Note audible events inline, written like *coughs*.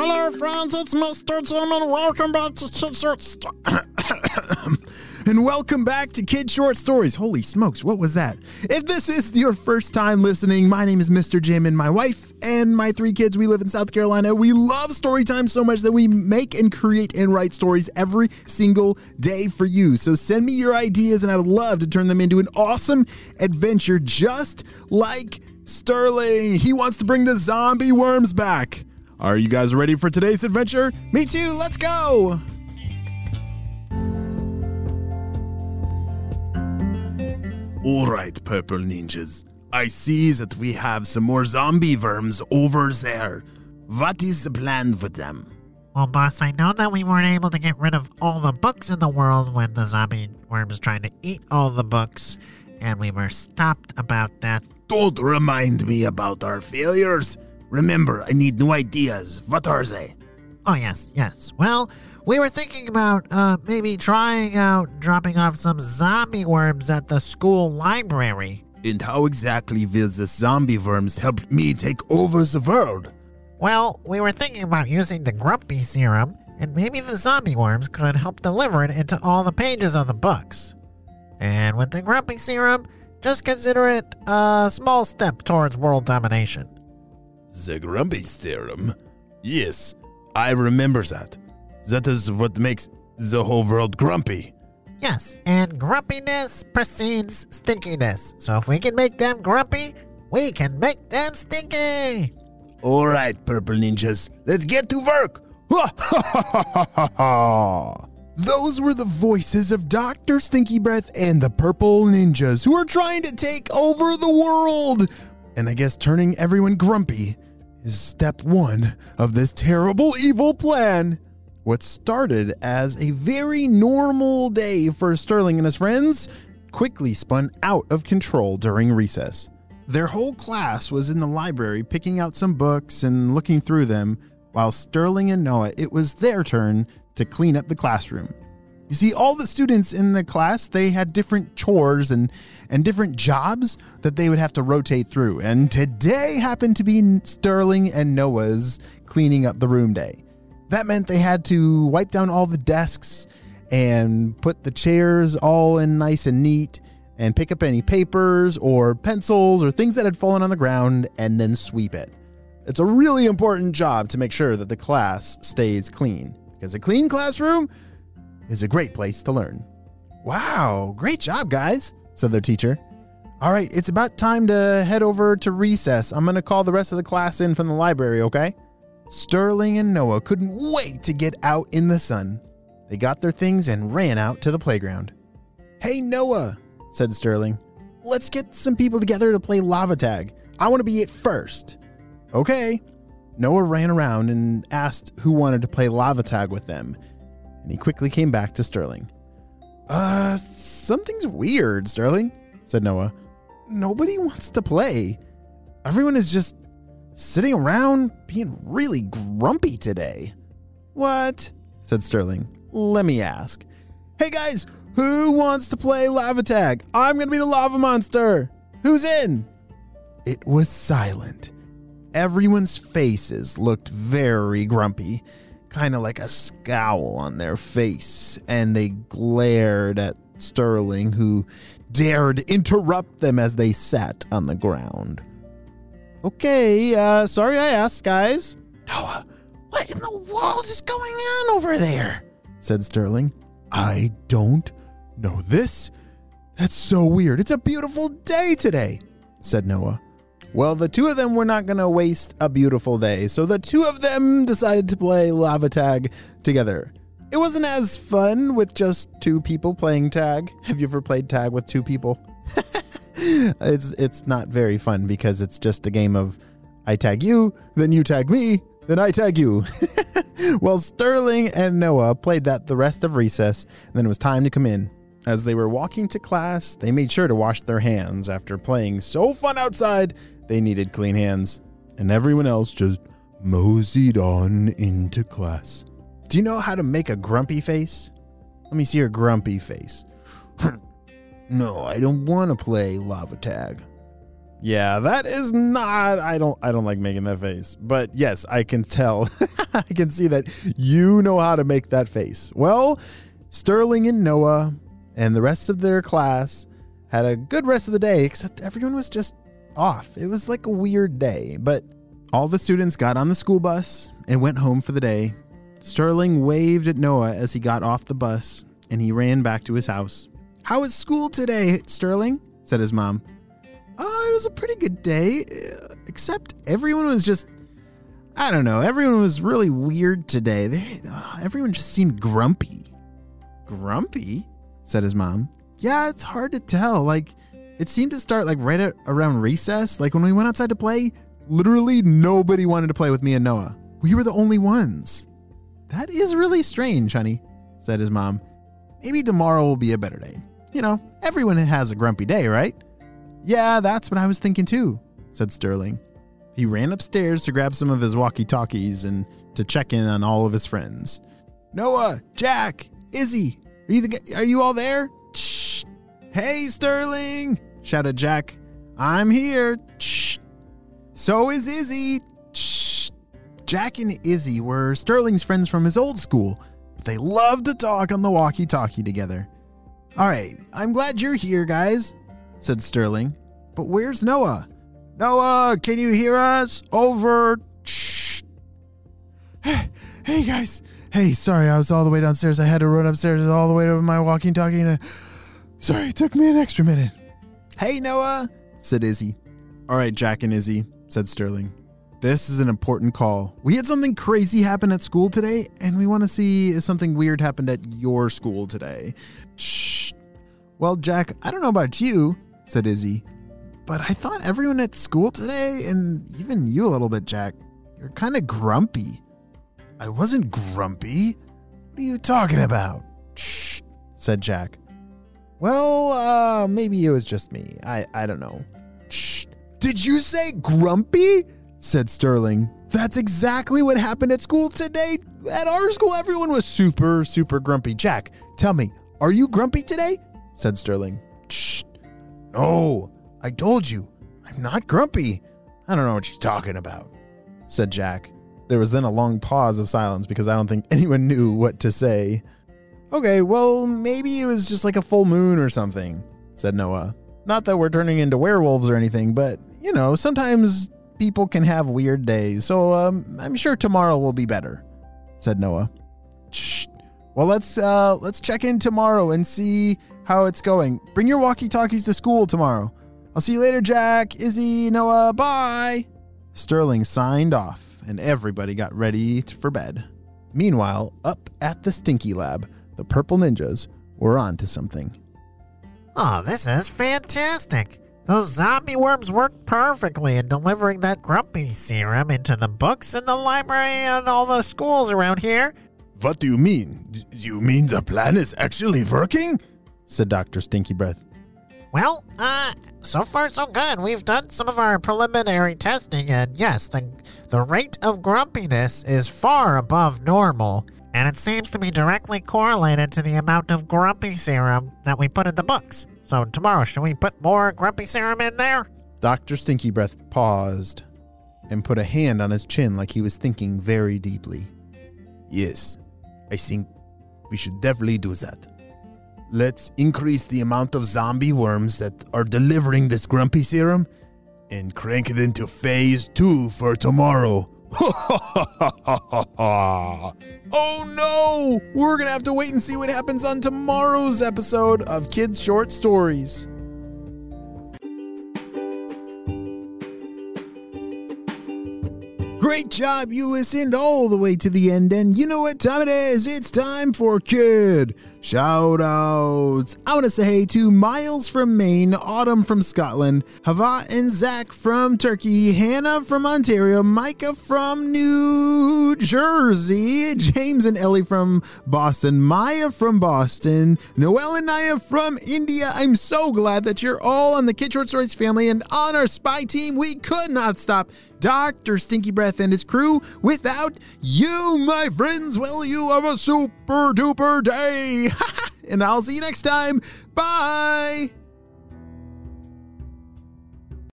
Hello, friends. It's Mr. Jim, and welcome back to Kid Short *coughs* and welcome back to Kid Short Stories. Holy smokes, what was that? If this is your first time listening, my name is Mr. Jim, and my wife and my three kids, we live in South Carolina. We love story time so much that we make and create and write stories every single day for you. So send me your ideas, and I would love to turn them into an awesome adventure just like Sterling. He wants to bring the zombie worms back. Are you guys ready for today's adventure? Me too, let's go! All right, purple ninjas. I see that we have some more zombie worms over there. What is the plan for them? Well, boss, I know that we weren't able to get rid of all the books in the world when the zombie worms tried to eat all the books, and we were stopped about that. Don't remind me about our failures. Remember, I need new ideas. What are they? Oh, yes, yes. Well, we were thinking about uh, maybe trying out dropping off some zombie worms at the school library. And how exactly will the zombie worms help me take over the world? Well, we were thinking about using the Grumpy serum, and maybe the zombie worms could help deliver it into all the pages of the books. And with the Grumpy serum, just consider it a small step towards world domination. The grumpy Serum. Yes, I remember that. That is what makes the whole world grumpy. Yes, and grumpiness precedes stinkiness. So if we can make them grumpy, we can make them stinky. All right, purple ninjas, let's get to work. *laughs* Those were the voices of Dr. Stinky Breath and the purple ninjas who are trying to take over the world. And I guess turning everyone grumpy is step one of this terrible evil plan. What started as a very normal day for Sterling and his friends quickly spun out of control during recess. Their whole class was in the library picking out some books and looking through them, while Sterling and Noah, it was their turn to clean up the classroom. You see, all the students in the class, they had different chores and, and different jobs that they would have to rotate through. And today happened to be Sterling and Noah's cleaning up the room day. That meant they had to wipe down all the desks and put the chairs all in nice and neat and pick up any papers or pencils or things that had fallen on the ground and then sweep it. It's a really important job to make sure that the class stays clean because a clean classroom is a great place to learn. Wow, great job, guys, said their teacher. All right, it's about time to head over to recess. I'm going to call the rest of the class in from the library, okay? Sterling and Noah couldn't wait to get out in the sun. They got their things and ran out to the playground. Hey, Noah, said Sterling. Let's get some people together to play lava tag. I want to be it first. Okay. Noah ran around and asked who wanted to play lava tag with them, and he quickly came back to Sterling. Uh, something's weird, Sterling, said Noah. Nobody wants to play. Everyone is just sitting around being really grumpy today. What? said Sterling. Let me ask. Hey guys, who wants to play lava tag? I'm going to be the lava monster. Who's in? It was silent. Everyone's faces looked very grumpy, kind of like a scowl on their face, and they glared at Sterling, who dared interrupt them as they sat on the ground. Okay, uh, sorry I asked, guys. Noah, what in the world is going on over there? said Sterling. I don't know this. That's so weird. It's a beautiful day today, said Noah. Well, the two of them were not going to waste a beautiful day, so the two of them decided to play lava tag together. It wasn't as fun with just two people playing tag. Have you ever played tag with two people? *laughs* it's it's not very fun because it's just a game of I tag you, then you tag me, then I tag you. *laughs* well, Sterling and Noah played that the rest of recess, and then it was time to come in. As they were walking to class, they made sure to wash their hands after playing so fun outside, they needed clean hands. And everyone else just moseyed on into class. Do you know how to make a grumpy face? Let me see your grumpy face. *laughs* no, I don't want to play lava tag. Yeah, that is not I don't I don't like making that face. But yes, I can tell. *laughs* I can see that you know how to make that face. Well, Sterling and Noah and the rest of their class had a good rest of the day except everyone was just off. It was like a weird day, but all the students got on the school bus and went home for the day. Sterling waved at Noah as he got off the bus and he ran back to his house. How was school today, Sterling? said his mom. Oh, it was a pretty good day, uh, except everyone was just. I don't know. Everyone was really weird today. They, uh, everyone just seemed grumpy. Grumpy? Said his mom. Yeah, it's hard to tell. Like, it seemed to start like right at, around recess. Like when we went outside to play, literally nobody wanted to play with me and Noah. We were the only ones. That is really strange, honey, said his mom. Maybe tomorrow will be a better day. You know, everyone has a grumpy day, right? Yeah, that's what I was thinking too, said Sterling. He ran upstairs to grab some of his walkie talkies and to check in on all of his friends. Noah, Jack, Izzy, are you, the, are you all there? Shh. Hey, Sterling, shouted Jack. I'm here. Shh. So is Izzy. Shh. Jack and Izzy were Sterling's friends from his old school, but they loved to talk on the walkie talkie together. All right, I'm glad you're here, guys, said Sterling. But where's Noah? Noah, can you hear us? Over. Hey, guys. Hey, sorry, I was all the way downstairs. I had to run upstairs all the way to my walking talkie. And, uh, sorry, it took me an extra minute. Hey, Noah, said Izzy. All right, Jack and Izzy, said Sterling. This is an important call. We had something crazy happen at school today, and we want to see if something weird happened at your school today. Shh. Well, Jack, I don't know about you, said Izzy, but I thought everyone at school today, and even you a little bit, Jack, you're kind of grumpy. I wasn't grumpy. What are you talking about? Shh, said Jack. Well, uh, maybe it was just me. I, I don't know. Shh. Did you say grumpy? said Sterling. That's exactly what happened at school today. At our school, everyone was super, super grumpy. Jack, tell me, are you grumpy today? said Sterling. Shh. No, I told you, I'm not grumpy. I don't know what you're talking about, said Jack. There was then a long pause of silence because I don't think *laughs* anyone knew what to say. Okay, well, maybe it was just like a full moon or something, said Noah. Not that we're turning into werewolves or anything, but, you know, sometimes people can have weird days, so um, I'm sure tomorrow will be better, said Noah. Shh. Well, let's uh, let's check in tomorrow and see how it's going. Bring your walkie-talkies to school tomorrow. I'll see you later, Jack, Izzy, Noah. Bye. Sterling signed off, and everybody got ready for bed. Meanwhile, up at the Stinky Lab, the Purple Ninjas were on to something. Oh, this is fantastic. Those zombie worms work perfectly in delivering that grumpy serum into the books in the library and all the schools around here. What do you mean? You mean the plan is actually working? said Dr. Stinky Breath. Well, uh, so far so good. We've done some of our preliminary testing, and yes, the, the rate of grumpiness is far above normal, and it seems to be directly correlated to the amount of grumpy serum that we put in the books. So tomorrow, should we put more grumpy serum in there? Dr. Stinky Breath paused and put a hand on his chin like he was thinking very deeply. Yes, I think we should definitely do that. Let's increase the amount of zombie worms that are delivering this grumpy serum and crank it into phase two for tomorrow. *laughs* oh no! We're gonna have to wait and see what happens on tomorrow's episode of Kids Short Stories. Great job. You listened all the way to the end. And you know what time it is? It's time for Kid Shout outs. I want to say hey to Miles from Maine, Autumn from Scotland, Hava and Zach from Turkey, Hannah from Ontario, Micah from New Jersey, James and Ellie from Boston, Maya from Boston, Noel and Naya from India. I'm so glad that you're all on the Kid Short Stories family and on our spy team. We could not stop Dr. Stinky Breath and his crew without you, my friends. will you have a super duper day. *laughs* and I'll see you next time. Bye.